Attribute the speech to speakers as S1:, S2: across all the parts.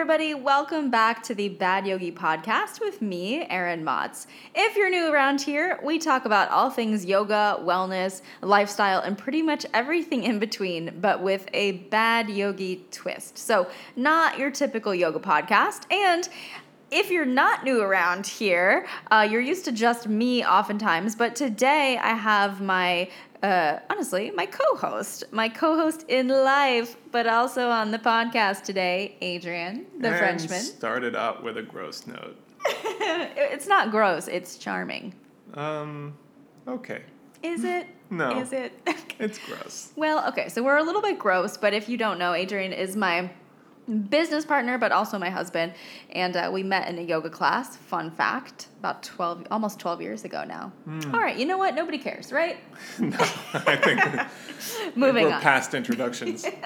S1: everybody. Welcome back to the Bad Yogi podcast with me, Erin Motz. If you're new around here, we talk about all things yoga, wellness, lifestyle, and pretty much everything in between, but with a bad yogi twist. So, not your typical yoga podcast. And if you're not new around here, uh, you're used to just me oftentimes, but today I have my uh, honestly, my co host, my co host in life, but also on the podcast today, Adrian, the
S2: and
S1: Frenchman.
S2: Started out with a gross note.
S1: it's not gross, it's charming.
S2: Um, okay.
S1: Is it?
S2: No.
S1: Is it?
S2: It's gross.
S1: well, okay, so we're a little bit gross, but if you don't know, Adrian is my business partner, but also my husband. And uh, we met in a yoga class. Fun fact about 12, almost 12 years ago now.
S2: Hmm.
S1: All right, you know what? Nobody cares, right?
S2: no, I think
S1: Moving
S2: we're
S1: on.
S2: past introductions.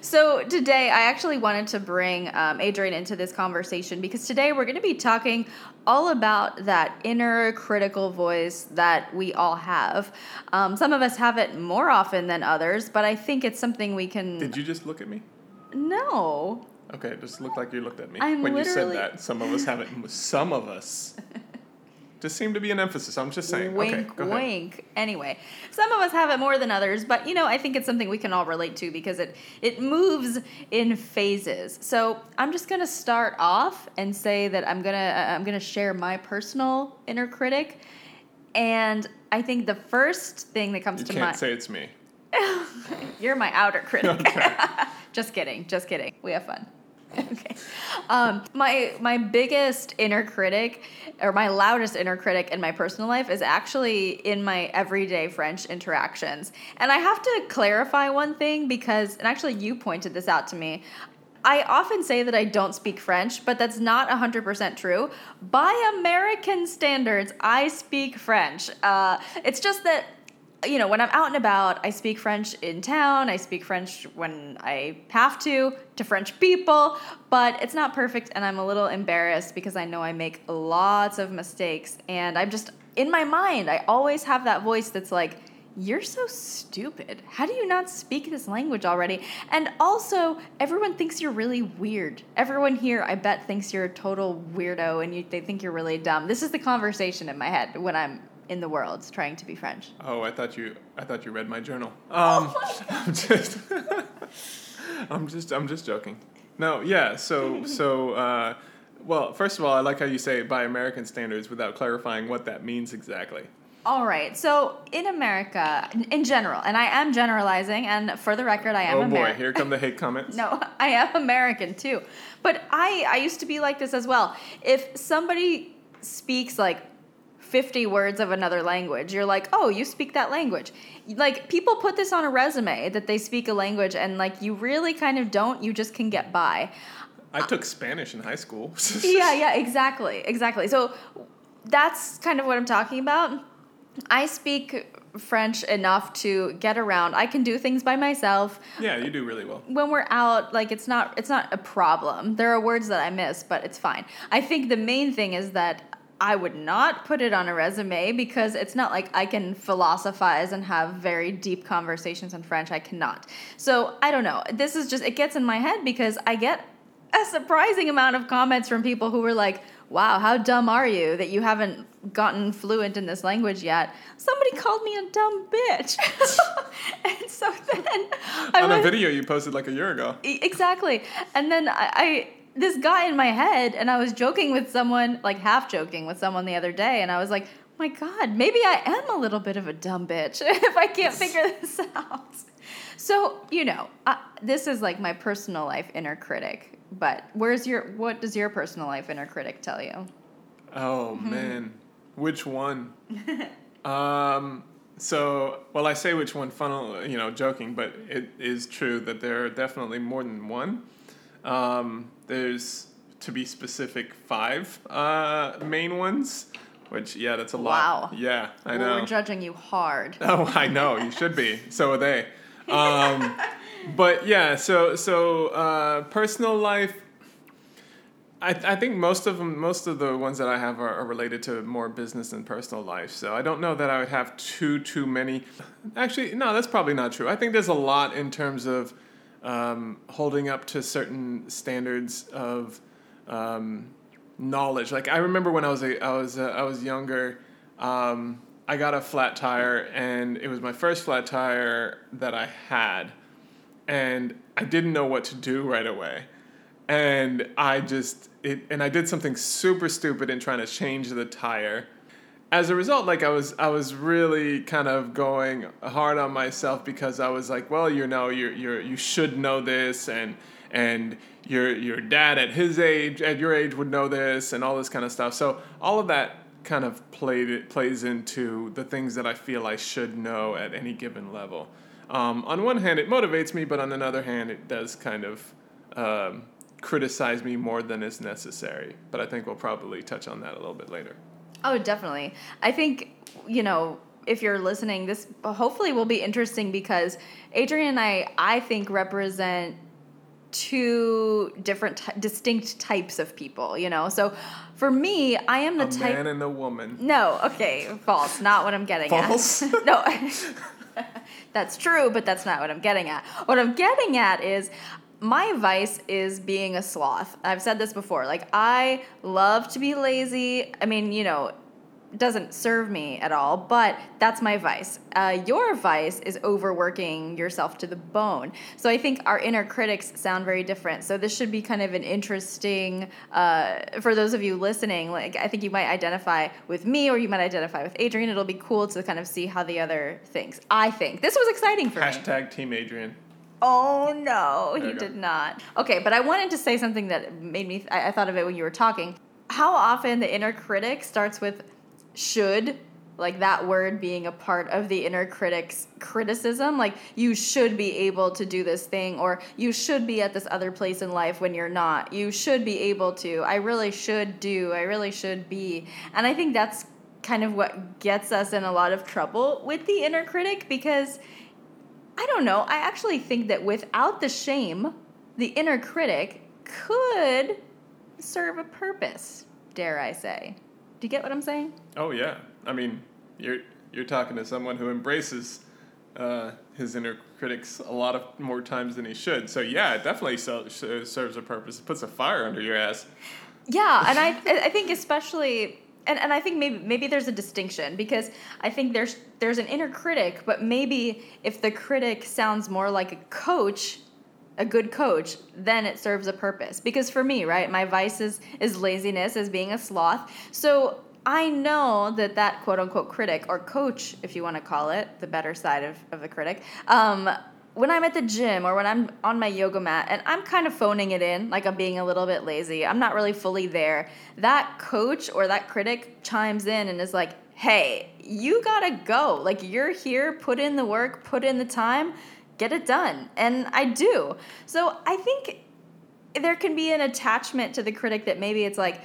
S1: So today, I actually wanted to bring um, Adrian into this conversation because today we're going to be talking all about that inner critical voice that we all have. Um, some of us have it more often than others, but I think it's something we can.
S2: Did you just look at me?
S1: No.
S2: Okay, it just looked like you looked at me
S1: I'm
S2: when you
S1: literally-
S2: said that. Some of us have it. Some of us. Just seemed to be an emphasis. I'm just saying.
S1: Wink,
S2: okay, go ahead.
S1: wink. Anyway, some of us have it more than others, but you know, I think it's something we can all relate to because it it moves in phases. So I'm just gonna start off and say that I'm gonna uh, I'm gonna share my personal inner critic, and I think the first thing that comes
S2: You
S1: to
S2: can't
S1: mind
S2: say it's me.
S1: you're my outer critic.
S2: Okay.
S1: just kidding, just kidding. We have fun. okay. Um, my my biggest inner critic, or my loudest inner critic in my personal life, is actually in my everyday French interactions. And I have to clarify one thing because, and actually, you pointed this out to me. I often say that I don't speak French, but that's not 100% true. By American standards, I speak French. Uh, it's just that you know, when I'm out and about, I speak French in town. I speak French when I have to to French people, but it's not perfect, and I'm a little embarrassed because I know I make lots of mistakes, and I'm just in my mind. I always have that voice that's like, "You're so stupid. How do you not speak this language already?" And also, everyone thinks you're really weird. Everyone here, I bet, thinks you're a total weirdo, and you, they think you're really dumb. This is the conversation in my head when I'm in the world trying to be French.
S2: Oh, I thought you. I thought you read my journal.
S1: Oh
S2: Um, I'm just. I'm just. I'm just joking. No, yeah. So so. Uh, well, first of all, I like how you say by American standards without clarifying what that means exactly.
S1: All right. So in America, in- general, and I am generalizing, and for the record, I am
S2: oh boy,
S1: American.
S2: here come the hate comments.
S1: No, I am American too. But I I used to be like this as well. If somebody speaks like 50 words of another language, you're like, "Oh, you speak that language." Like people put this on a resume that they speak a language and like you really kind of don't, you just can get by.
S2: I took Spanish in high school.
S1: yeah, yeah, exactly, exactly. So that's kind of what I'm talking about. I speak French enough to get around. I can do things by myself.
S2: yeah, you do really well.
S1: When we're out, like it's not it's not a problem. There are words that I miss, but it's fine. I think the main thing is that I would not put it on a resume because it's not like I can philosophize and have very deep conversations in French. I cannot. So I don't know. This is just it gets in my head because I get a surprising amount of comments from people who were like, "Wow, how dumb are you that you haven't gotten fluent in this language yet?" Somebody called me a dumb bitch, and so then I
S2: On a video you posted like a year ago.
S1: Exactly, and then I, I this guy in my head, and I was joking with someone, like half joking with someone the other day, and I was like, "My God, maybe I am a little bit of a dumb bitch if I can't figure this out." So you know, uh, this is like my personal life inner critic. But where's your what does your personal life inner critic tell you?
S2: Oh
S1: Mm-hmm.
S2: man, which one? um, so, well, I say which one, funnel, you know, joking, but it is true that there are definitely more than one. Um, there's, to be specific, five uh, main ones. Which, yeah, that's a lot.
S1: Wow.
S2: Yeah, I
S1: Well,
S2: know.
S1: We're judging you hard.
S2: Oh, I know. You should be. So are they. Um, but yeah, so so uh, personal life. I, I think most of them, most of the ones that I have are, are related to more business and personal life. So I don't know that I would have too too many. Actually, no, that's probably not true. I think there's a lot in terms of um, holding up to certain standards of um, knowledge. Like I remember when I was a, I was uh, I was younger, um, I got a flat tire, and it was my first flat tire that I had, and I didn't know what to do right away, and I just it and I did something super stupid in trying to change the tire as a result, like I was, I was really kind of going hard on myself because I was like, well, you know, you're, you're, you should know this, and and your your dad at his age, at your age, would know this, and all this kind of stuff. So all of that kind of played plays into the things that I feel I should know at any given level. Um, on one hand, it motivates me, but on another hand, it does kind of um, criticize me more than is necessary. But I think we'll probably touch on that a little bit later.
S1: Oh, definitely. I think, you know, if you're listening, this hopefully will be interesting because Adrian and I, I think, represent two different t- distinct types of people you know? So for me i am the
S2: a
S1: type
S2: man and a woman.
S1: No okay false. Not what i'm getting
S2: false?
S1: at no. That's true but that's not what i'm getting at. What i'm getting at is my vice is being a sloth. I've said this before. Like, I love to be lazy. I mean, you know, doesn't serve me at all, but that's my vice. Uh, your vice is overworking yourself to the bone. So I think our inner critics sound very different. So this should be kind of an interesting uh, for those of you listening. Like I think you might identify with me, or you might identify with Adrian. It'll be cool to kind of see how the other thinks. I think this was exciting for
S2: Hashtag
S1: me.
S2: Hashtag Team Adrian.
S1: Oh no, he did not. Okay, but I wanted to say something that made me. Th- I thought of it when you were talking. How often the inner critic starts with should, like that word being a part of the inner critic's criticism. Like you should be able to do this thing, or you should be at this other place in life when you're not. You should be able to. I really should do. I really should be. And I think that's kind of what gets us in a lot of trouble with the inner critic because I don't know. I actually think that without the shame, the inner critic could serve a purpose, dare I say. Do you get what I'm saying?
S2: Oh yeah. I mean, you're you're talking to someone who embraces uh, his inner critics a lot of more times than he should. So yeah, it definitely so, serves a purpose. It puts a fire under your ass.
S1: Yeah, and I I think especially and, and I think maybe maybe there's a distinction because I think there's there's an inner critic, but maybe if the critic sounds more like a coach, a good coach, then it serves a purpose. Because for me, right, my vice is, is laziness, is being a sloth. So I know that that quote unquote critic or coach, if you want to call it, the better side of, of the critic, um, when I'm at the gym or when I'm on my yoga mat and I'm kind of phoning it in, like I'm being a little bit lazy, I'm not really fully there, that coach or that critic chimes in and is like, hey, you gotta go. Like you're here, put in the work, put in the time, get it done. And I do. So I think there can be an attachment to the critic that maybe it's like,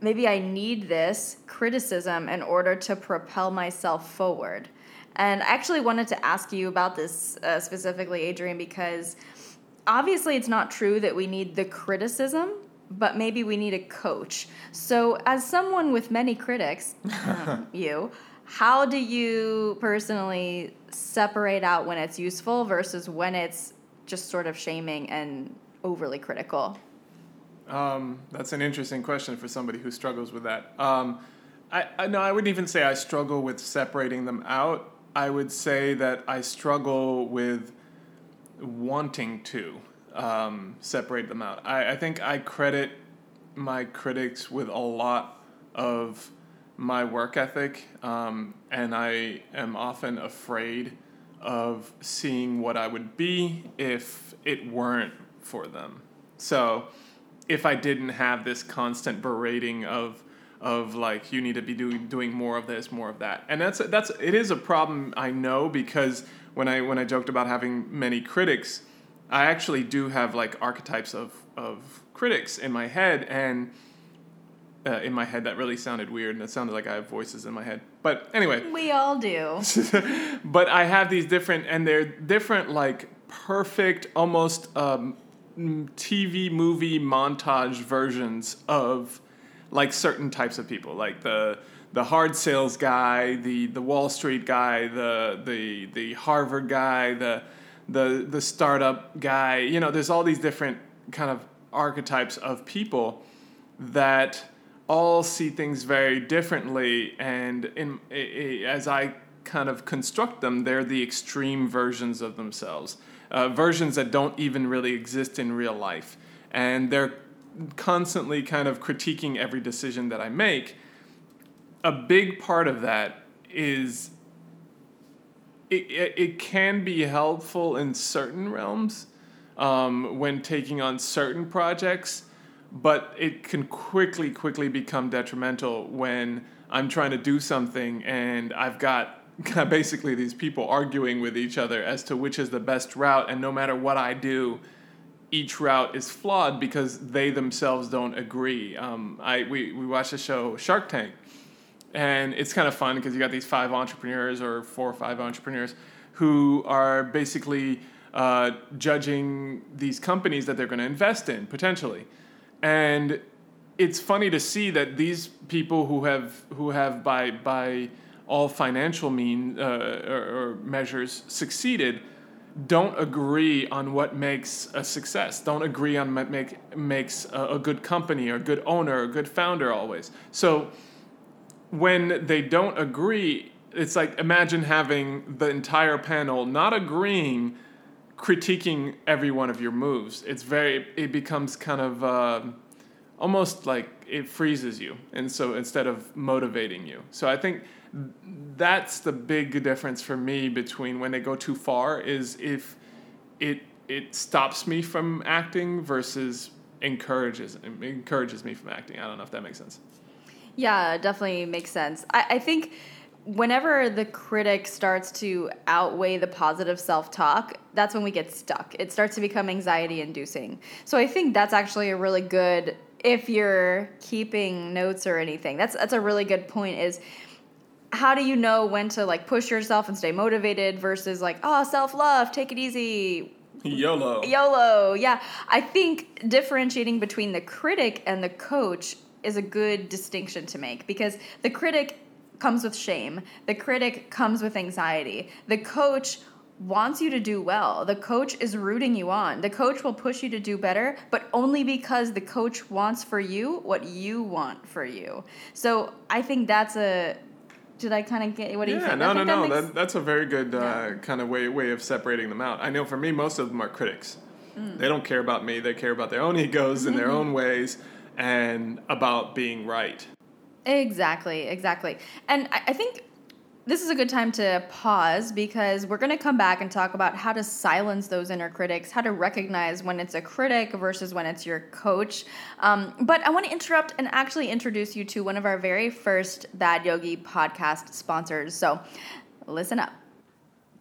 S1: maybe I need this criticism in order to propel myself forward. And I actually wanted to ask you about this uh, specifically, Adrian, because obviously it's not true that we need the criticism, but maybe we need a coach. So, as someone with many critics, you, how do you personally separate out when it's useful versus when it's just sort of shaming and overly critical?
S2: Um, that's an interesting question for somebody who struggles with that. Um, I, I no, I wouldn't even say I struggle with separating them out. I would say that I struggle with wanting to um, separate them out. I, I think I credit my critics with a lot of my work ethic, um, and I am often afraid of seeing what I would be if it weren't for them. So, if I didn't have this constant berating of of like you need to be doing doing more of this, more of that, and that's that's it is a problem I know because when I when I joked about having many critics, I actually do have like archetypes of of critics in my head and. Uh, in my head, that really sounded weird, and it sounded like I have voices in my head. But anyway,
S1: we all do.
S2: but I have these different, and they're different, like perfect, almost um, TV movie montage versions of like certain types of people, like the the hard sales guy, the the Wall Street guy, the the the Harvard guy, the the the startup guy. You know, there's all these different kind of archetypes of people that all see things very differently, and in as I kind of construct them, they're the extreme versions of themselves, uh, versions that don't even really exist in real life, and they're constantly kind of critiquing every decision that I make. A big part of that is it, it, it can be helpful in certain realms um, when taking on certain projects, but it can quickly, quickly become detrimental when I'm trying to do something and I've got basically these people arguing with each other as to which is the best route, and no matter what I do, each route is flawed because they themselves don't agree. Um, I we we watched the show Shark Tank, and it's kind of fun because you got these five entrepreneurs or four or five entrepreneurs who are basically uh, judging these companies that they're going to invest in potentially, and it's funny to see that these people who have who have by by all financial mean uh, or, or measures succeeded don't agree on what makes a success. Don't agree on what make, makes a, a good company or a good owner or a good founder always. So when they don't agree, it's like imagine having the entire panel not agreeing, critiquing every one of your moves. It's very, it becomes kind of uh, almost like it freezes you. And so instead of motivating you. So I think that's the big difference for me between when they go too far is if it it stops me from acting versus encourages encourages me from acting. I don't know if that makes sense.
S1: Yeah, definitely makes sense. I, I think whenever the critic starts to outweigh the positive self talk, that's when we get stuck. It starts to become anxiety inducing. So I think that's actually a really good if you're keeping notes or anything. That's that's a really good point is how do you know when to like push yourself and stay motivated versus like oh self-love take it easy
S2: YOLO.
S1: YOLO. Yeah. I think differentiating between the critic and the coach is a good distinction to make because the critic comes with shame. The critic comes with anxiety. The coach wants you to do well. The coach is rooting you on. The coach will push you to do better, but only because the coach wants for you what you want for you. So I think that's a did I kind of get what do
S2: yeah,
S1: you think?
S2: no, no,
S1: that
S2: no.
S1: makes-
S2: That, that's a very good uh,
S1: Yeah.
S2: kind of way way of separating them out. I know for me, most of them are critics.
S1: Mm.
S2: They don't care about me. They care about their own egos and
S1: Mm-hmm.
S2: their own ways, and about being right.
S1: Exactly, exactly. And I, I think this is a good time to pause because we're going to come back and talk about how to silence those inner critics, how to recognize when it's a critic versus when it's your coach. Um, but I want to interrupt and actually introduce you to one of our very first Bad Yogi podcast sponsors. So listen up.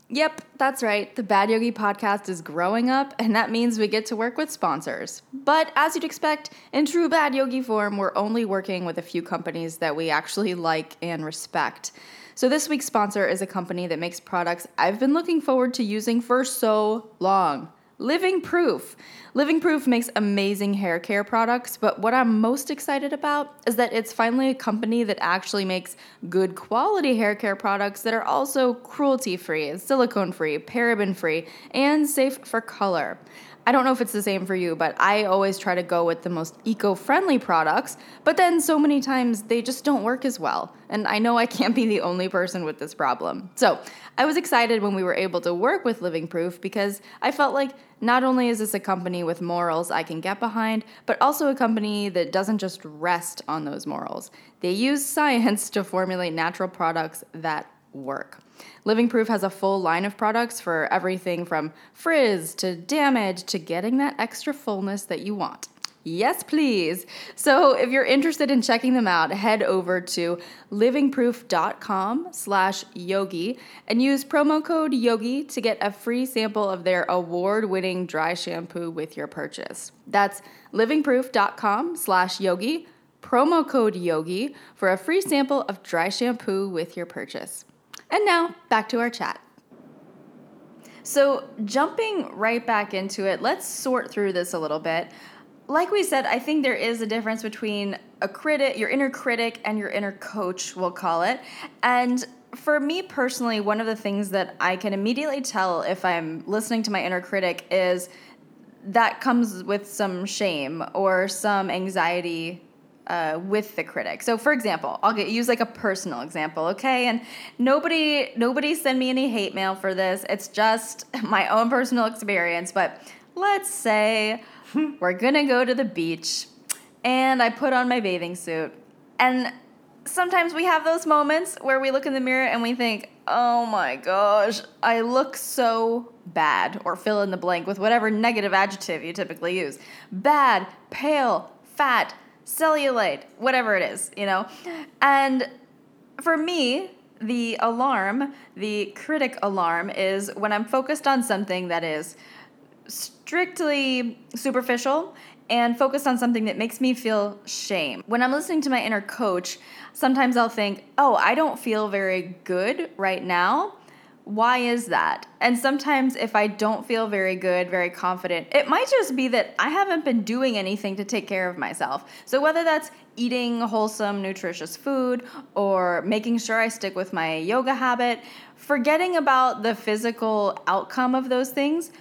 S1: Yep, that's right. The Bad Yogi podcast is growing up, and that means we get to work with sponsors. But as you'd expect, in true Bad Yogi form, we're only working with a few companies that we actually like and respect. So this week's sponsor is a company that makes products I've been looking forward to using for so long. Living Proof. Living Proof makes amazing hair care products, but what I'm most excited about is that it's finally a company that actually makes good quality hair care products that are also cruelty free, silicone free, paraben free, and safe for color. I don't know if it's the same for you, but I always try to go with the most eco friendly products, but then so many times they just don't work as well. And I know I can't be the only person with this problem. So I was excited when we were able to work with Living Proof because I felt like not only is this a company with morals I can get behind, but also a company that doesn't just rest on those morals. They use science to formulate natural products that work. Living Proof has a full line of products for everything from frizz to damage to getting that extra fullness that you want. Yes, please. So if you're interested in checking them out, head over to livingproof.com slash yogi and use promo code yogi to get a free sample of their award-winning dry shampoo with your purchase. That's livingproof.com slash yogi, promo code yogi for a free sample of dry shampoo with your purchase. And now, back to our chat. So, jumping right back into it, let's sort through this a little bit. Like we said, I think there is a difference between a critic, your inner critic, and your inner coach, we'll call it. And for me personally, one of the things that I can immediately tell if I'm listening to my inner critic is that comes with some shame or some anxiety uh, with the critic. So, for example, I'll get use like a personal example, okay? And nobody nobody send me any hate mail for this. It's just my own personal experience. But let's say we're gonna go to the beach, and I put on my bathing suit, and sometimes we have those moments where we look in the mirror and we think, oh my gosh, I look so bad, or fill in the blank with whatever negative adjective you typically use. Bad, pale, fat, cellulite, whatever it is, you know? And for me, the alarm, the critic alarm, is when I'm focused on something that is strictly superficial and focused on something that makes me feel shame. When I'm listening to my inner coach, sometimes I'll think, oh, I don't feel very good right now. Why is that? And sometimes, if I don't feel very good, very confident, it might just be that I haven't been doing anything to take care of myself. So, whether that's eating wholesome, nutritious food or making sure I stick with my yoga habit, forgetting about the physical outcome of those things,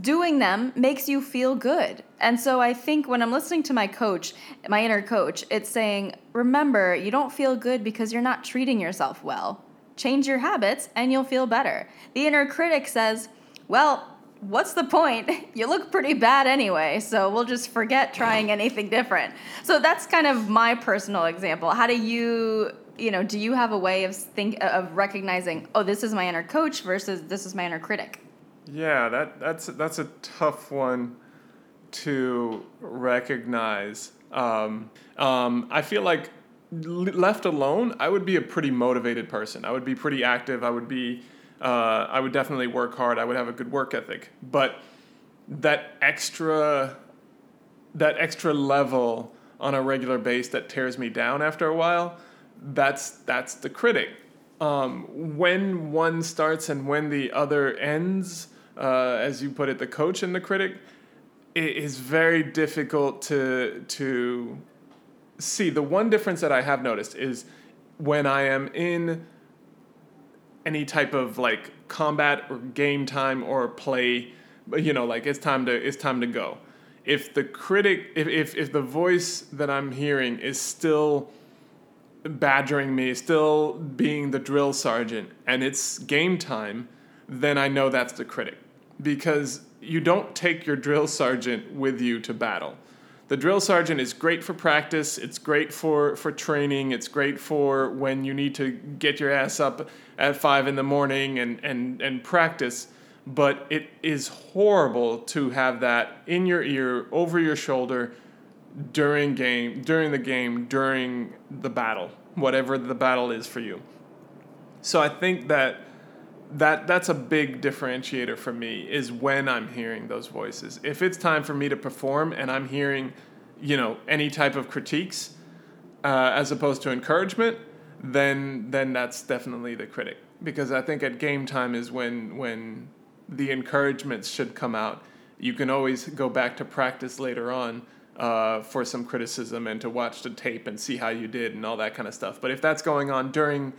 S1: doing them makes you feel good. And so I think when I'm listening to my coach, my inner coach, it's saying, remember, you don't feel good because you're not treating yourself well. Change your habits and you'll feel better. The inner critic says, Well, what's the point? You look pretty bad anyway, so we'll just forget trying anything different. So that's kind of my personal example. How do you, you know, do you have a way of think of recognizing, oh, this is my inner coach versus this is my inner critic?
S2: Yeah, that that's that's a tough one to recognize. Um, um, I feel like left alone, I would be a pretty motivated person. I would be pretty active. I would be, uh, I would definitely work hard. I would have a good work ethic. But that extra, that extra level on a regular base that tears me down after a while, that's that's the critic. Um, when one starts and when the other ends, uh, as you put it, the coach and the critic, it is very difficult to to see the one difference that I have noticed is when I am in any type of like combat or game time or play, you know, like it's time to it's time to go. If the critic, if if, if the voice that I'm hearing is still badgering me, still being the drill sergeant, and it's game time, then I know that's the critic because you don't take your drill sergeant with you to battle the drill sergeant is great for practice. It's great for, for training. It's great for when you need to get your ass up at five in the morning and, and, and practice. But it is horrible to have that in your ear, over your shoulder, during game, during the game, during the battle, whatever the battle is for you. So I think that that that's a big differentiator for me is when I'm hearing those voices. If it's time for me to perform and I'm hearing, you know, any type of critiques uh, as opposed to encouragement, then then that's definitely the critic because I think at game time is when when the encouragements should come out. You can always go back to practice later on uh, for some criticism and to watch the tape and see how you did and all that kind of stuff. But if that's going on during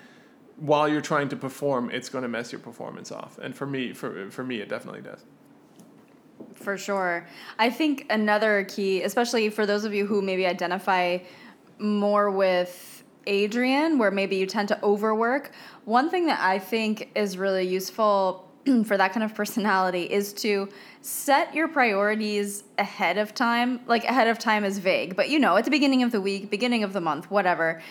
S2: while you're trying to perform, it's going to mess your performance off. And for me, for for me, it definitely does.
S1: For sure, I think another key, especially for those of you who maybe identify more with Adrian, where maybe you tend to overwork. One thing that I think is really useful for that kind of personality is to set your priorities ahead of time. Like ahead of time is vague, but you know, at the beginning of the week, beginning of the month, whatever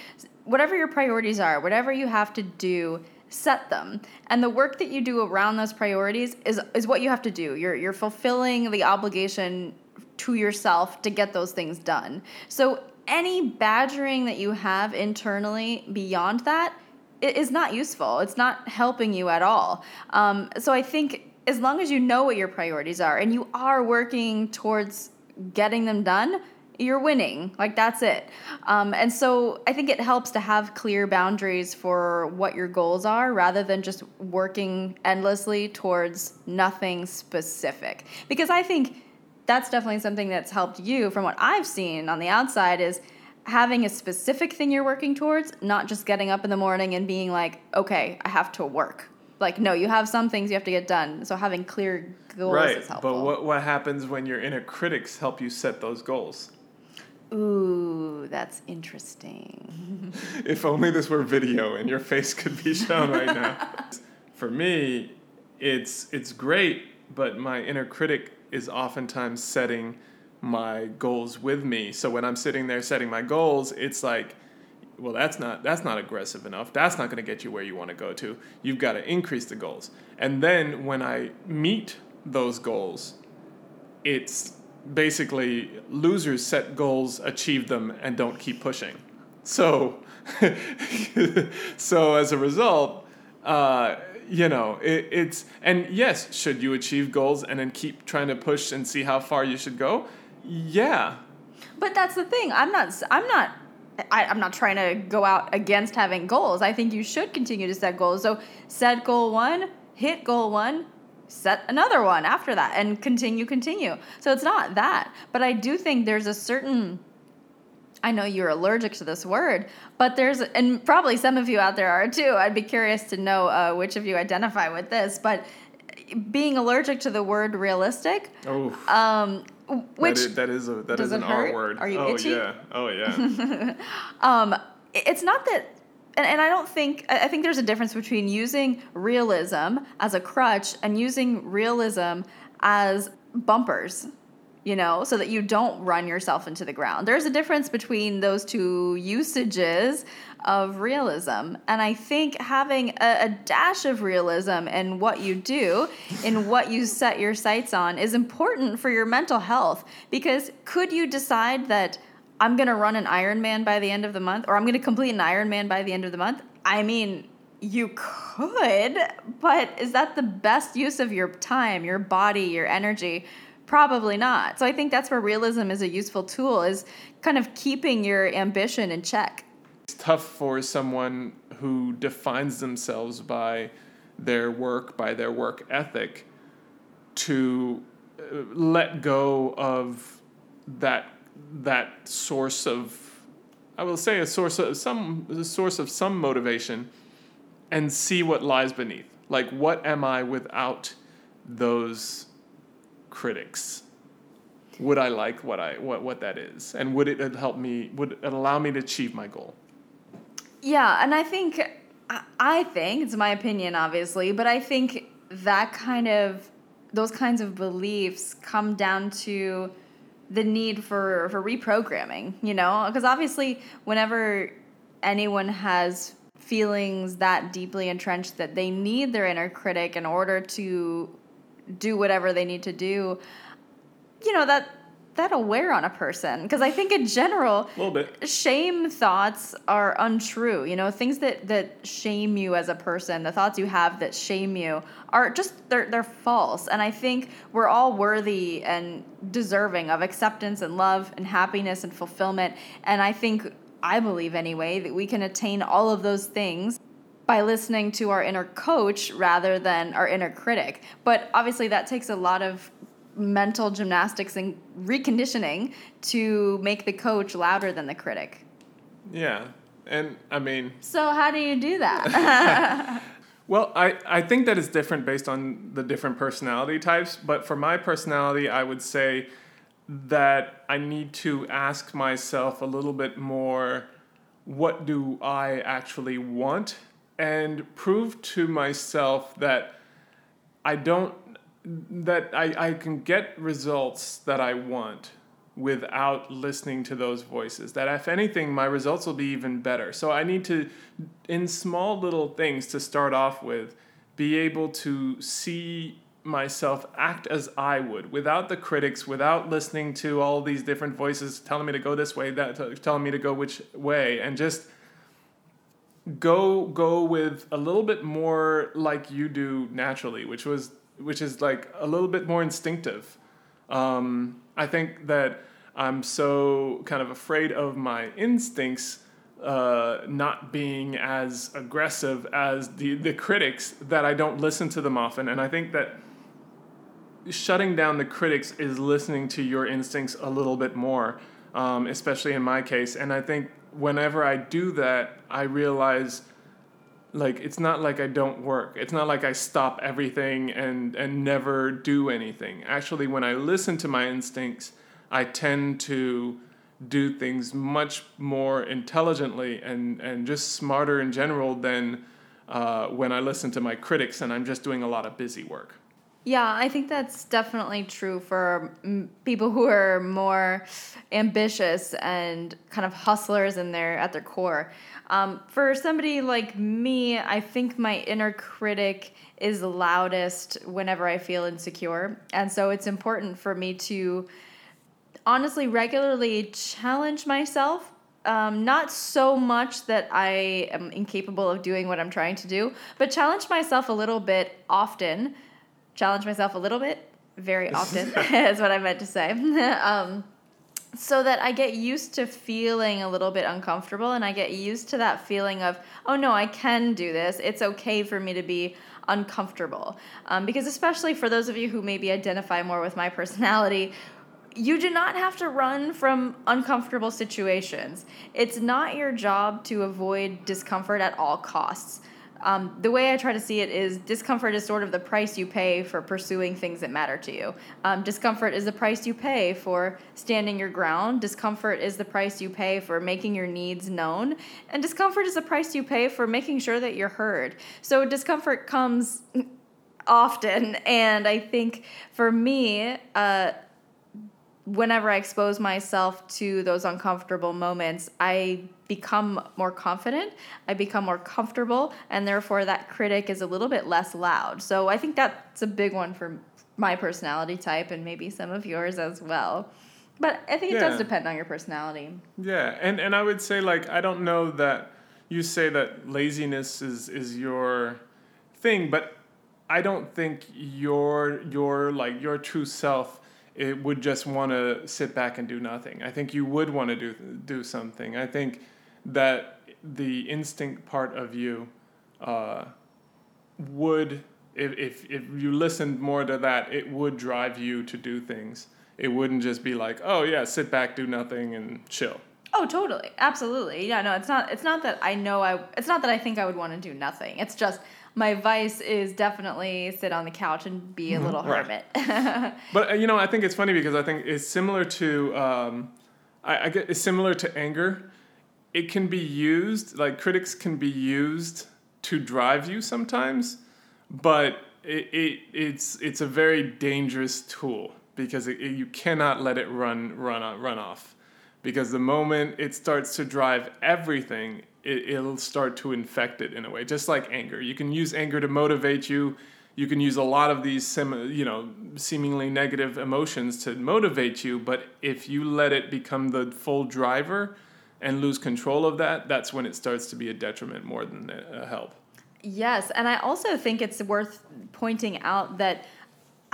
S1: whatever your priorities are, whatever you have to do, set them. And the work that you do around those priorities is is what you have to do. You're you're fulfilling the obligation to yourself to get those things done. So any badgering that you have internally beyond that is not useful. It's not helping you at all. Um, so I think as long as you know what your priorities are and you are working towards getting them done, you're winning. Like that's it. Um, and so I think it helps to have clear boundaries for what your goals are rather than just working endlessly towards nothing specific. Because I think that's definitely something that's helped you from what I've seen on the outside is having a specific thing you're working towards, not just getting up in the morning and being like, okay, I have to work. Like, no, you have some things you have to get done. So having clear goals
S2: right.
S1: is helpful.
S2: But what, what happens when your inner critics help you set those goals?
S1: Ooh, that's interesting.
S2: if only this were video and your face could be shown right now. For me, it's it's great, but my inner critic is oftentimes setting my goals with me. So when I'm sitting there setting my goals, it's like well that's not that's not aggressive enough that's not going to get you where you want to go to you've got to increase the goals and then when i meet those goals it's basically losers set goals achieve them and don't keep pushing so so as a result uh, you know it, it's and yes should you achieve goals and then keep trying to push and see how far you should go yeah
S1: But that's the thing. I'm not. I'm not. I, I'm not trying to go out against having goals. I think you should continue to set goals. So set goal one, hit goal one, set another one after that, and continue, continue. So it's not that. But I do think there's a certain. I know you're allergic to this word, but there's, and probably some of you out there are too. I'd be curious to know uh, which of you identify with this, but being allergic to the word realistic,
S2: oh
S1: um, which
S2: that is, that is a that is an? R word.
S1: Are you
S2: oh
S1: itchy?
S2: yeah. Oh yeah.
S1: um, it's not that and, and i don't think i think there's a difference between using realism as a crutch and using realism as bumpers you know so that you don't run yourself into the ground. There's a difference between those two usages of realism. And i think having a, a dash of realism in what you do in what you set your sights on is important for your mental health. Because could you decide that I'm going to run an Ironman by the end of the month, or I'm going to complete an Ironman by the end of the month. I mean, you could, but is that the best use of your time, your body, your energy? Probably not. So I think that's where realism is a useful tool, is kind of keeping your ambition in check.
S2: it's tough for someone who defines themselves by their work, by their work ethic, to uh, let go of that that source of I will say a source of some a source of some motivation and see what lies beneath. Like what am I without those critics? Would I like what I what, what that is? And would it help me would it allow me to achieve my goal?
S1: Yeah, and I think I- I think it's my opinion obviously, but I think that kind of those kinds of beliefs come down to the need for for reprogramming, you know? Because obviously whenever anyone has feelings that deeply entrenched that they need their inner critic in order to do whatever they need to do, you know, that that'll wear on a person. Because I think in general
S2: A little bit.
S1: shame thoughts are untrue you know? Things that that shame you as a person the thoughts you have that shame you are just they're they're false. And i think we're all worthy and deserving of acceptance and love and happiness and fulfillment. And i think i believe anyway that we can attain all of those things by listening to our inner coach rather than our inner critic. But obviously that takes a lot of mental gymnastics and reconditioning to make the coach louder than the critic.
S2: Yeah. And I mean,
S1: So how do you do that?
S2: well, I, I think that is different based on the different personality types, but for my personality, I would say that I need to ask myself a little bit more what do I actually want and prove to myself that I don't that I, I can get results that I want without listening to those voices. That if anything, my results will be even better. So I need to, in small little things to start off with, be able to see myself act as I would without the critics, without listening to all these different voices telling me to go this way, that telling me to go which way, and just go go with a little bit more like you do naturally, which was which is like a little bit more instinctive. Um, I think that I'm so kind of afraid of my instincts uh, not being as aggressive as the, the critics that I don't listen to them often. And I think that shutting down the critics is listening to your instincts a little bit more. um, especially in my case. And I think whenever I do that, I realize like it's not like I don't work. It's not like I stop everything and and never do anything. Actually, when I listen to my instincts, I tend to do things much more intelligently and and just smarter in general than uh, when I listen to my critics and I'm just doing a lot of busy work.
S1: Yeah, I think that's definitely true for mm, people who are more ambitious and kind of hustlers in their at their core. Um, for somebody like me, I think my inner critic is loudest whenever I feel insecure, and so it's important for me to honestly regularly challenge myself um, not so much that I am incapable of doing what I'm trying to do, but challenge myself a little bit often challenge myself a little bit, very often, is what I meant to say. um, so that I get used to feeling a little bit uncomfortable and I get used to that feeling of, oh no, I can do this. It's okay for me to be uncomfortable. Um, because, especially for those of you who maybe identify more with my personality, you do not have to run from uncomfortable situations. It's not your job to avoid discomfort at all costs. Um, the way I try to see it is discomfort is sort of the price you pay for pursuing things that matter to you. Um, discomfort is the price you pay for standing your ground. Discomfort is the price you pay for making your needs known. And discomfort is the price you pay for making sure that you're heard. So discomfort comes often. And I think for me, uh, whenever I expose myself to those uncomfortable moments, I become more confident, I become more comfortable, and therefore that critic is a little bit less loud. So I think that's a big one for my personality type and maybe some of yours as well. But I think it yeah. does depend on your personality.
S2: Yeah, and and I would say like I don't know that you say that laziness is is your thing, but I don't think your your like your true self it would just want to sit back and do nothing. I think you would want to do do something. I think that the instinct part of you uh, would, if, if if you listened more to that, it would drive you to do things. It wouldn't just be like, oh yeah, sit back, do nothing, and chill.
S1: Oh, totally, absolutely. Yeah, no, it's not. It's not that I know I. It's not that I think I would want to do nothing. It's just my vice is definitely sit on the couch and be a mm-hmm. little hermit.
S2: but uh, you know, I think it's funny because I think it's similar to um, I, I get it's similar to anger. It can be used like critics can be used to drive you sometimes, but it, it it's it's a very dangerous tool because it, it, you cannot let it run run run off because the moment it starts to drive everything it, it'll start to infect it in a way, just like anger. You can use anger to motivate you. You can use a lot of these, sim- you know, seemingly negative emotions to motivate you. But if you let it become the full driver and lose control of that, that's when it starts to be a detriment more than a help.
S1: Yes, and I also think it's worth pointing out that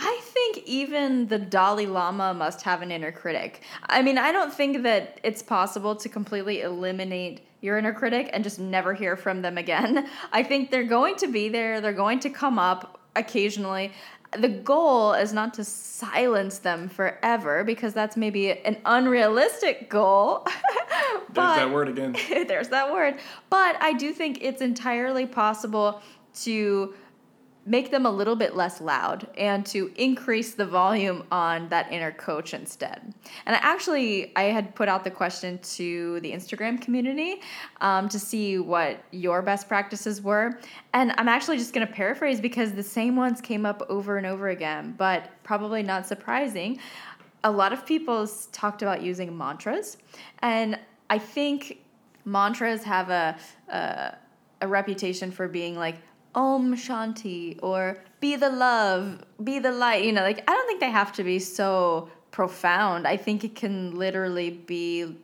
S1: I think even the Dalai Lama must have an inner critic. I mean, I don't think that it's possible to completely eliminate your inner critic and just never hear from them again. I think they're going to be there, they're going to come up occasionally. The goal is not to silence them forever because that's maybe an unrealistic goal.
S2: there's that word again.
S1: there's that word. But I do think it's entirely possible to make them a little bit less loud and to increase the volume on that inner coach instead. And I actually I had put out the question to the Instagram community um, to see what your best practices were, and I'm actually just going to paraphrase because the same ones came up over and over again, but probably not surprising. A lot of people talked about using mantras, and I think mantras have a, a, a reputation for being like Om Shanti or be the love, be the light. You know, like I don't think they have to be so profound. I think it can literally be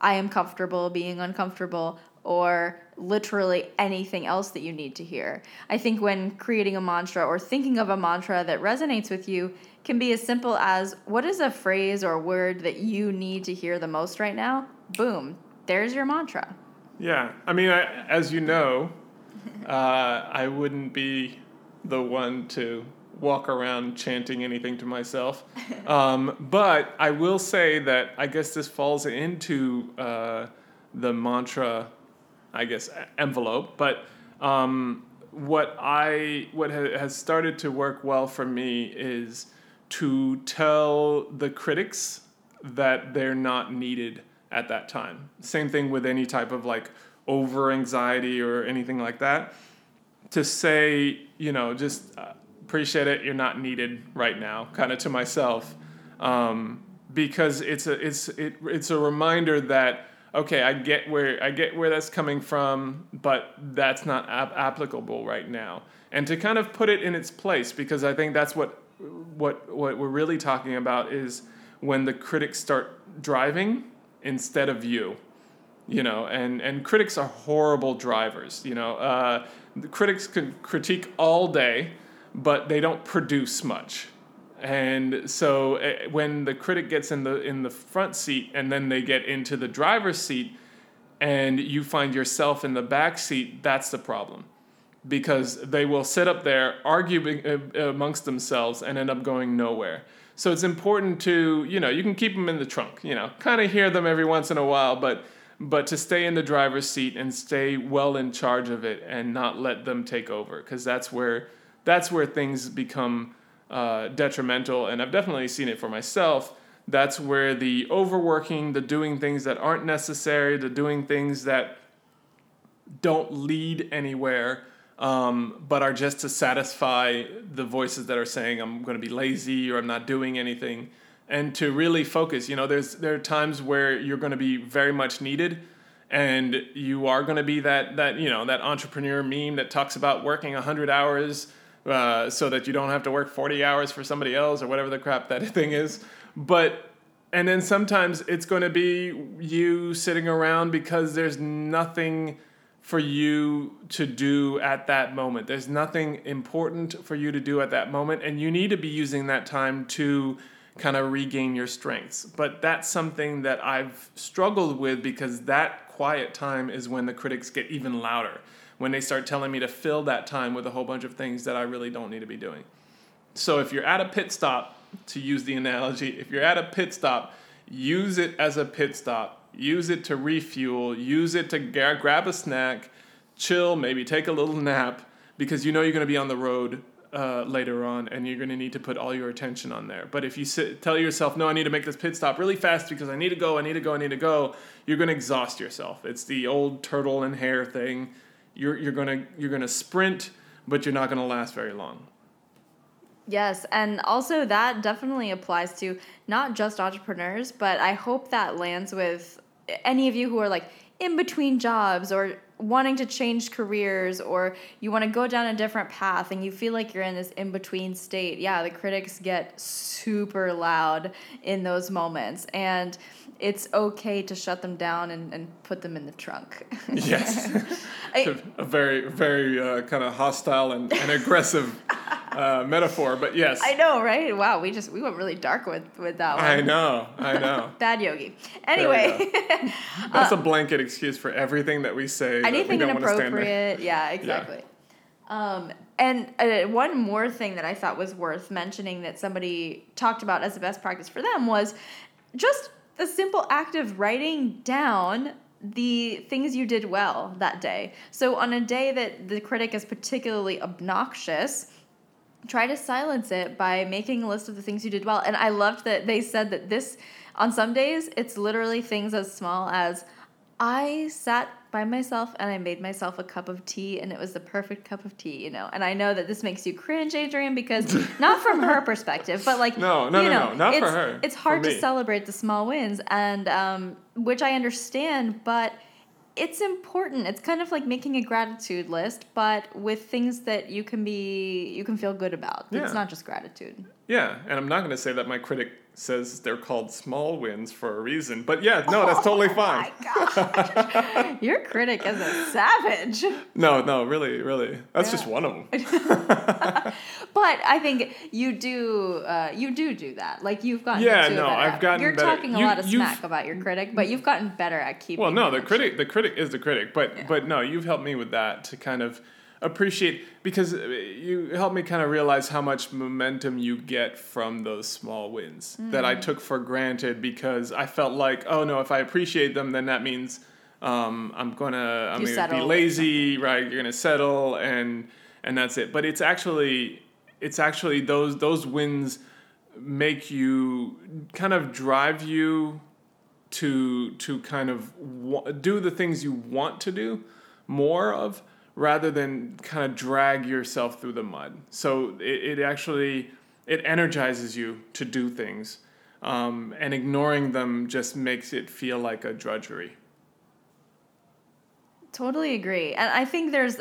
S1: I am comfortable being uncomfortable or literally anything else that you need to hear. I think when creating a mantra or thinking of a mantra that resonates with you can be as simple as what is a phrase or word that you need to hear the most right now? Boom, there's your mantra.
S2: Yeah. I mean, I, as you know, uh, I wouldn't be the one to walk around chanting anything to myself. Um, but I will say that I guess this falls into uh, the mantra, I guess, envelope. But um, what I what ha- has started to work well for me is to tell the critics that they're not needed at that time. Same thing with any type of like over anxiety or anything like that. To say, you know, just uh, appreciate it, you're not needed right now, kind of to myself. Um, because it's a it's it, it's a reminder that okay, I get where I get where that's coming from, but that's not ap- applicable right now. And to kind of put it in its place, because I think that's what what what we're really talking about is when the critics start driving instead of you you know and and critics are horrible drivers you know uh, the critics can critique all day but they don't produce much. And so uh, when the critic gets in the in the front seat and then they get into the driver's seat and you find yourself in the back seat that's the problem. Because they will sit up there arguing uh, amongst themselves and end up going nowhere. So it's important to you know you can keep them in the trunk you know kind of hear them every once in a while but but to stay in the driver's seat and stay well in charge of it and not let them take over because that's where that's where things become uh, detrimental and i've definitely seen it for myself. That's where the overworking the doing things that aren't necessary the doing things that don't lead anywhere um, but are just to satisfy the voices that are saying i'm going to be lazy or i'm not doing anything and to really focus. You know, there's there are times where you're going to be very much needed, and you are going to be that that you know that entrepreneur meme that talks about working hundred hours uh, so that you don't have to work forty hours for somebody else or whatever the crap that thing is. But and then sometimes it's going to be you sitting around because there's nothing for you to do at that moment. There's nothing important for you to do at that moment, and you need to be using that time to kind of regain your strengths. But that's something that I've struggled with because that quiet time is when the critics get even louder, when they start telling me to fill that time with a whole bunch of things that I really don't need to be doing. So if you're at a pit stop, to use the analogy, if you're at a pit stop, use it as a pit stop. Use it to refuel, use it to grab a snack, chill, maybe take a little nap because you know you're going to be on the road uh, later on, and you're going to need to put all your attention on there. But if you sit, tell yourself, "No, I need to make this pit stop really fast because I need to go, I need to go, I need to go," you're going to exhaust yourself. It's the old turtle and hare thing. You're you're going to you're going to sprint, but you're not going to last very long.
S1: Yes, and also that definitely applies to not just entrepreneurs, but I hope that lands with any of you who are like in between jobs or wanting to change careers or you want to go down a different path and you feel like you're in this in between state, yeah, the critics get super loud in those moments. And it's okay to shut them down and, and put them in the trunk.
S2: yes. I, a very, very uh, kind of hostile and, and aggressive uh, metaphor, but yes.
S1: I know, right? Wow, we just we went really dark with with that one.
S2: I know, I know.
S1: Bad yogi. Anyway,
S2: that's uh, a blanket excuse for everything that we say.
S1: Anything inappropriate. Yeah, exactly. Yeah. Um, and uh, one more thing that I thought was worth mentioning that somebody talked about as a best practice for them was just the simple act of writing down the things you did well that day. So on a day that the critic is particularly obnoxious, try to silence it by making a list of the things you did well. And I loved that they said that this on some days it's literally things as small as I sat by myself and I made myself a cup of tea and it was the perfect cup of tea, you know. And I know that this makes you cringe, Adrian, because not from her perspective, but like
S2: no, no,
S1: you
S2: know, no, no, not
S1: for
S2: her.
S1: It's hard to celebrate the small wins, and um, which I understand, but it's important. It's kind of like making a gratitude list, but with things that you can be you can feel good about. Yeah. It's not just gratitude.
S2: Yeah, and I'm not going to say that my critic says they're called small wins for a reason. But yeah, no, that's oh totally fine.
S1: Oh my gosh. Your critic is a savage.
S2: No, no, really, really. That's yeah. just one of them.
S1: but I think you do, uh, you do do that. Like you've gotten.
S2: Yeah, no, I've gotten.
S1: You're
S2: better.
S1: talking a you, lot of smack about your critic, but you've gotten better at keeping.
S2: Well, no, the critic, the critic is the critic, but yeah. but no, you've helped me with that to kind of appreciate because uh, you helped me kind of realize how much momentum you get from those small wins that
S1: Mm.
S2: I took for granted because I felt like, oh no, if I appreciate them, then that means um, I'm gonna I'm
S1: You
S2: gonna be lazy, right? You're gonna settle, and and that's it. But it's actually it's actually those those wins make you kind of drive you to to kind of do the things you want to do more of rather than kind of drag yourself through the mud so it, it actually it energizes you to do things um, and ignoring them just makes it feel like a drudgery
S1: Totally agree. And I think there's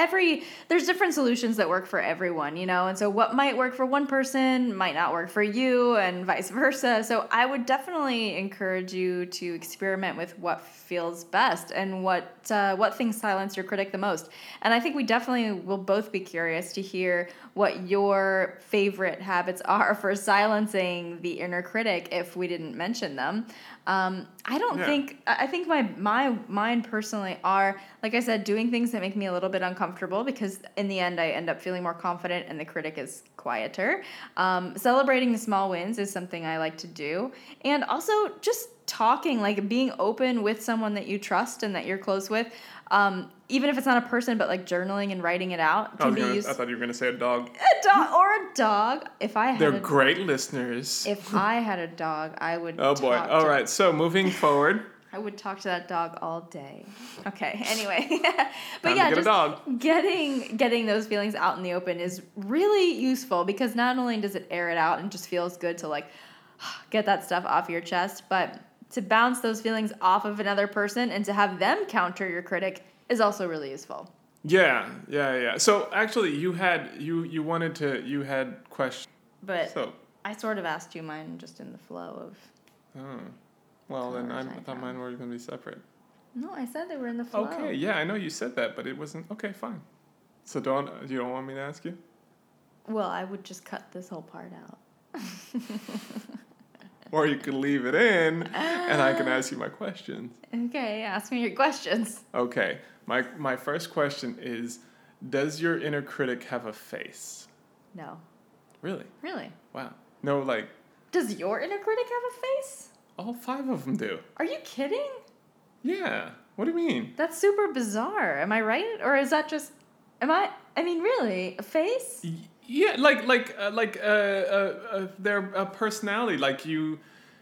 S1: every there's different solutions that work for everyone, you know. And so what might work for one person might not work for you and vice versa. So I would definitely encourage you to experiment with what feels best and what uh, what things silence your critic the most. And I think we definitely will both be curious to hear what your favorite habits are for silencing the inner critic if we didn't mention them. Um, I don't
S2: Yeah.
S1: think I think my my mine personally are like I said, doing things that make me a little bit uncomfortable because in the end I end up feeling more confident and the critic is quieter. Um, celebrating the small wins is something I like to do, and also just talking, like being open with someone that you trust and that you're close with. Um, even if it's not a person, but like journaling and writing it out can be
S2: gonna,
S1: used.
S2: I thought you were going to say a dog
S1: A dog or a dog. If I had
S2: they're
S1: a,
S2: great listeners
S1: if I had a dog, I would.
S2: oh boy all right so moving forward
S1: I would talk to that dog all day. Okay. Anyway, but
S2: Time
S1: yeah, just
S2: dog.
S1: getting getting those feelings out in the open is really useful because not only does it air it out and just feels good to like get that stuff off your chest, but to bounce those feelings off of another person and to have them counter your critic is also really useful.
S2: yeah yeah yeah so actually you had you you wanted to you had questions
S1: But
S2: so
S1: I sort of asked you mine just in the flow of.
S2: oh. well then I,
S1: I
S2: I thought
S1: found.
S2: mine were going to be separate
S1: No, I said they were in the flow.
S2: Okay, yeah, I know you said that, but it wasn't. Okay, fine. So don't you don't want me to ask you?
S1: Well, I would just cut this whole part out.
S2: Or you can leave it in, and I can ah. ask you my questions.
S1: Okay, ask me your questions.
S2: Okay, my my first question is, does your inner critic have a face?
S1: No.
S2: Really?
S1: Really?
S2: Wow. No, like
S1: Does your inner critic have a face?
S2: all five of them do.
S1: Are you kidding?
S2: Yeah. What do you mean?
S1: That's super bizarre. Am I right? Or is that just. Am I. I mean, really? A face?
S2: Yeah, like like uh, like uh, uh, uh, their uh, personality. Like you,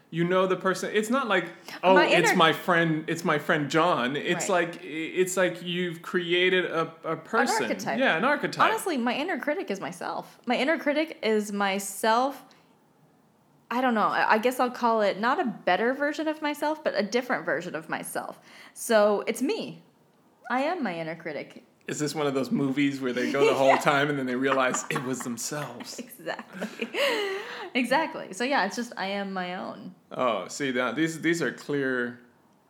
S2: you know the person. It's not like oh,
S1: My
S2: it's
S1: inner-
S2: my friend. It's my friend John. It's
S1: Right.
S2: like it's like you've created a, a person.
S1: archetype.
S2: Yeah, an archetype.
S1: Honestly, my inner critic is myself. My inner critic is myself. I don't know. I I guess I'll call it not a better version of myself, but a different version of myself. So it's me. I am my inner critic.
S2: Is this one of those movies where they go the whole time and then they realize it was themselves?
S1: Exactly. exactly. So yeah, it's just I am my own.
S2: Oh, see that these these are clear,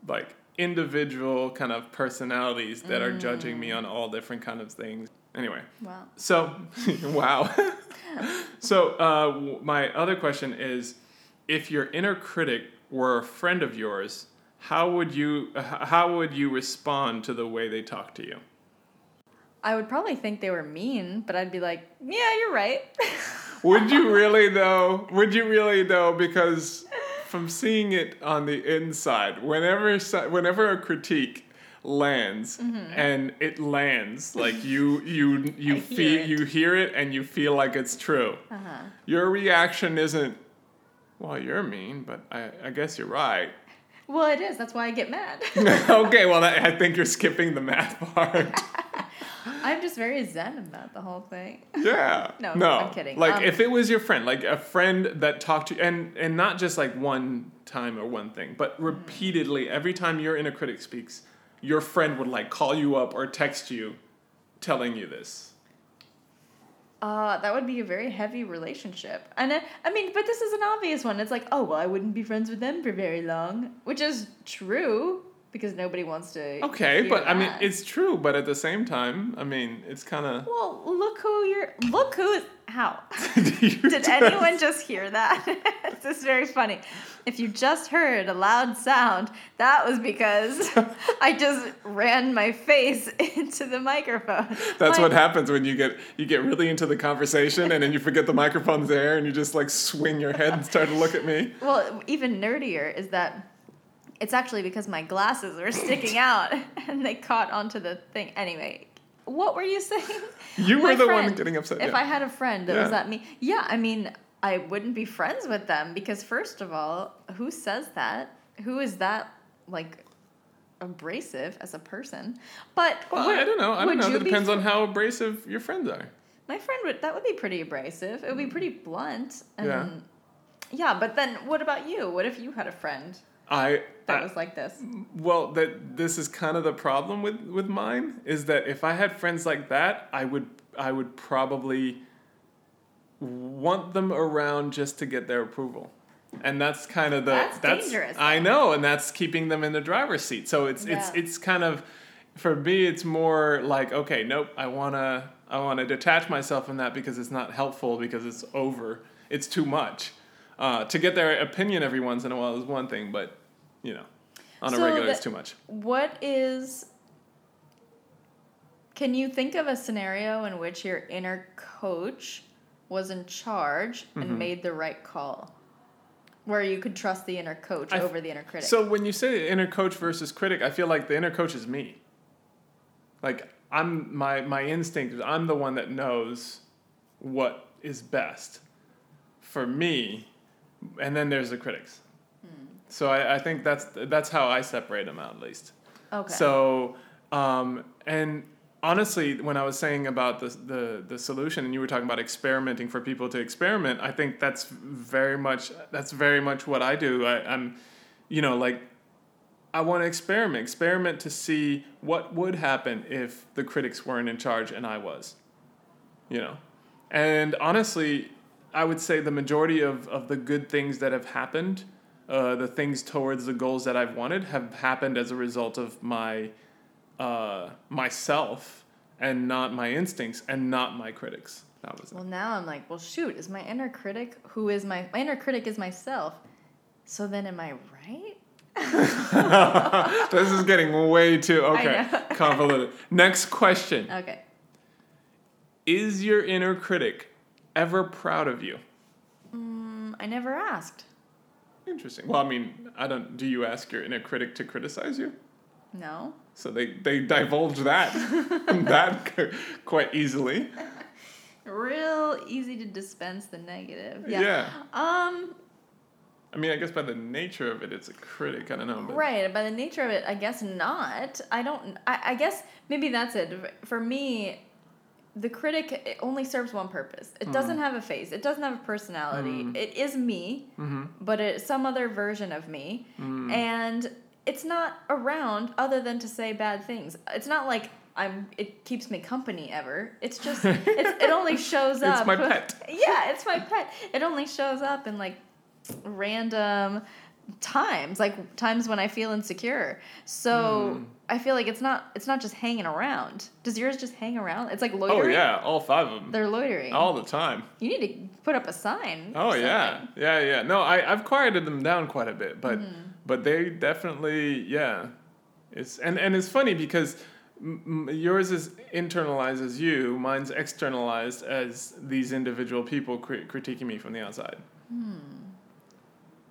S2: like individual kind of personalities that are judging me on all different kind of things. Anyway.
S1: Wow.
S2: So, wow. so, uh, my other question is if your inner critic were a friend of yours, how would you how would you respond to the way they talk to you?
S1: I would probably think they were mean, but I'd be like, yeah, you're right.
S2: Would you really though? Would you really though because from seeing it on the inside, whenever whenever a critique lands and it lands like you you you
S1: I
S2: feel
S1: hear
S2: you hear it and you feel like it's true.
S1: uh-huh.
S2: Your reaction isn't, well, you're mean, but I, I guess you're right.
S1: Well, it is. That's why I get mad.
S2: okay, well, I think you're skipping the math part.
S1: I'm just very zen about the whole thing.
S2: yeah.
S1: No,
S2: no.
S1: I'm kidding.
S2: Like,
S1: Um,
S2: if it was your friend, like a friend that talked to you, and, and not just like one time or one thing, but repeatedly, every time your inner critic speaks, your friend would like call you up or text you telling you this.
S1: Uh, that would be a very heavy relationship. And uh, I mean, but this is an obvious one. It's like, oh, well, I wouldn't be friends with them for very long, which is true. Because nobody wants to.
S2: Okay, but I mean, it's true. But at the same time, I mean, it's kind of.
S1: Well, look who you're. Look who is. How? Did anyone just hear that? this is very funny. If you just heard a loud sound, that was because I just ran my face into the microphone.
S2: That's
S1: My-
S2: what happens when you get you get really into the conversation and then you forget the microphone's there and you just like swing your head and start to look at me.
S1: Well, even nerdier is that it's actually because my glasses were sticking out and they caught onto the thing. Anyway, what were you saying?
S2: You
S1: My
S2: were the one getting upset.
S1: If
S2: yeah.
S1: I had a friend that
S2: Yeah.
S1: was that me, yeah, I mean, I wouldn't be friends with them because first of all, who says that? Who is that like abrasive as a person? But
S2: well,
S1: would-
S2: I don't know. I don't know. It depends on how abrasive your friends are.
S1: My friend would that would be pretty abrasive. It would be pretty blunt. And
S2: Yeah.
S1: yeah, but then what about you? What if you had a friend
S2: I,
S1: that was like this?
S2: well, that this is kind of the problem with with mine is that if I had friends like that, I would I would probably want them around just to get their approval. And that's kind of the
S1: That's dangerous,
S2: I know, and that's keeping them in the driver's seat. So it's it's it's kind of for me it's more like okay, nope, I want to I want to detach myself from that because it's not helpful because it's over. It's too much. Uh, to get their opinion every once in a while is one thing, but you know, on a regular it's too much.
S1: What is Can you think of a scenario in which your inner coach was in charge
S2: Mm-hmm.
S1: and made the right call? Where you could trust the inner coach
S2: I
S1: over the inner critic.
S2: So when you say inner coach versus critic, I feel like the inner coach is me. Like I'm my my instinct is I'm the one that knows what is best for me, and then there's the critics. So I, I think that's that's how I separate them out at least.
S1: okay.
S2: So, um, and honestly, when I was saying about the, the the solution, and you were talking about experimenting for people to experiment, I think that's very much that's very much what I do. I, I'm, you know, like I want to experiment, experiment to see what would happen if the critics weren't in charge and I was, you know, and honestly, I would say the majority of of the good things that have happened. Uh, the things towards the goals that I've wanted have happened as a result of my uh, myself and not my instincts and not my critics. That was it.
S1: well, now I'm like, well, shoot, is my inner critic who is my my inner critic is myself. So then, am I right?
S2: this is getting way too okay convoluted. Next question:
S1: Okay.
S2: Is your inner critic ever proud of you?
S1: Mm, I never asked.
S2: Interesting. Well, I mean, I don't. Do you ask your inner critic to criticize you?
S1: No.
S2: So they they divulge that that quite easily.
S1: Real easy to dispense the negative.
S2: Yeah.
S1: Yeah. Um.
S2: I mean, I guess by the nature of it, it's a critic. I don't know. But
S1: Right. By the nature of it, I guess not. I don't. I, I guess maybe that's it. For me, the critic it only serves one purpose. It doesn't mm-hmm. have a face. It doesn't have a personality. Mm-hmm. It is me,
S2: Mm-hmm.
S1: but it's some other version of me, mm-hmm. and it's not around other than to say bad things. It's not like. I'm, it keeps me company ever. It's just it's, it only shows up.
S2: It's my pet.
S1: Yeah, it's my pet. It only shows up in like random times, like times when I feel insecure. So
S2: Hmm.
S1: I feel like it's not it's not just hanging around. Does yours just hang around? It's like loitering Oh
S2: yeah, all five of them.
S1: They're loitering.
S2: all the time.
S1: you need to put up a sign.
S2: Oh yeah, yeah, yeah. No, I I've quieted them down quite a bit, but
S1: Mm-hmm.
S2: but they definitely yeah. It's and and it's funny because m- yours is internalized as you, mine's externalized as these individual people cri- critiquing me from the outside.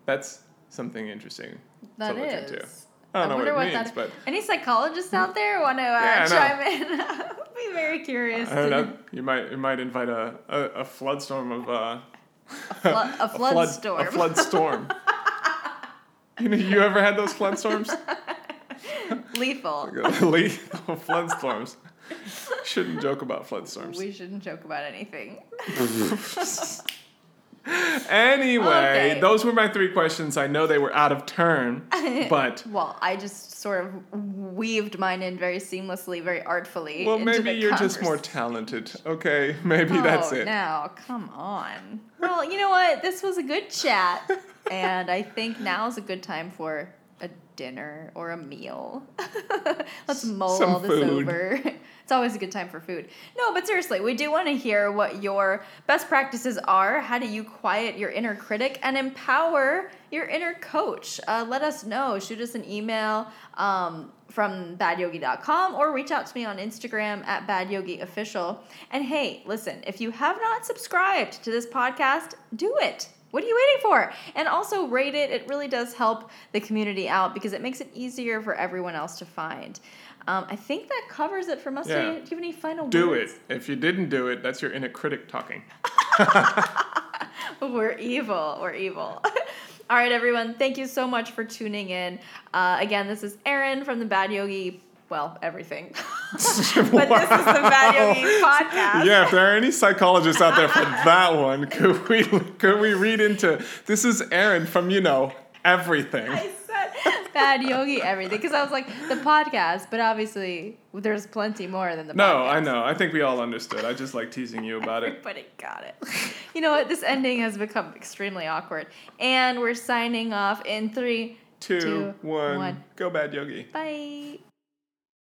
S2: That's something interesting.
S1: That
S2: to look
S1: is.
S2: into. I don't know
S1: wonder
S2: what
S1: what
S2: means,
S1: that.
S2: but
S1: Any psychologists out there want to uh,
S2: Yeah,
S1: chime in? I'd be very curious.
S2: I don't know. You might you might invite a a, a flood storm of uh,
S1: Flood, a flood, storm.
S2: A flood storm. you know, you ever had those flood storms?
S1: Lethal.
S2: Lethal flood storms. Shouldn't joke about flood storms.
S1: We shouldn't joke about anything.
S2: Anyway,
S1: Okay.
S2: those were my three questions. I know they were out of turn, but
S1: Well, I just sort of weaved mine in very seamlessly, very artfully.
S2: well, maybe you're just more talented. Okay, maybe
S1: oh,
S2: that's it.
S1: Now, come on. Well, you know what? This was a good chat, and I think now is a good time for a dinner or a meal. Let's mull
S2: Some
S1: all this
S2: food.
S1: over. It's always a good time for food. No, but seriously, we do want to hear what your best practices are. How do you quiet your inner critic and empower your inner coach? Uh, let us know. Shoot us an email um, from badyogi.com or reach out to me on Instagram at badyogiofficial. And hey, listen, if you have not subscribed to this podcast, do it. What are you waiting for? And also rate it. It really does help the community out because it makes it easier for everyone else to find. Um, I think that covers it for us.
S2: Yeah.
S1: Do, you, do you have any final
S2: Do
S1: words?
S2: it. If you didn't do it, that's your inner critic talking.
S1: We're evil. We're evil. All right, everyone. Thank you so much for tuning in. Uh, again, this is Erin from the Bad Yogi. Well, everything. but this is the Bad Yogi podcast.
S2: Yeah, if there are any psychologists out there for that one, could we could we read into this is Erin from you know everything.
S1: I said Bad Yogi everything because I was like the podcast, but obviously there's plenty more than the podcast.
S2: No,
S1: podcast.
S2: I know. I think we all understood. I just like teasing you about it.
S1: Everybody got it. You know what? This ending has become extremely awkward. And we're signing off in three,
S2: Two,
S1: Two,
S2: one,
S1: one.
S2: go bad yogi.
S1: bye.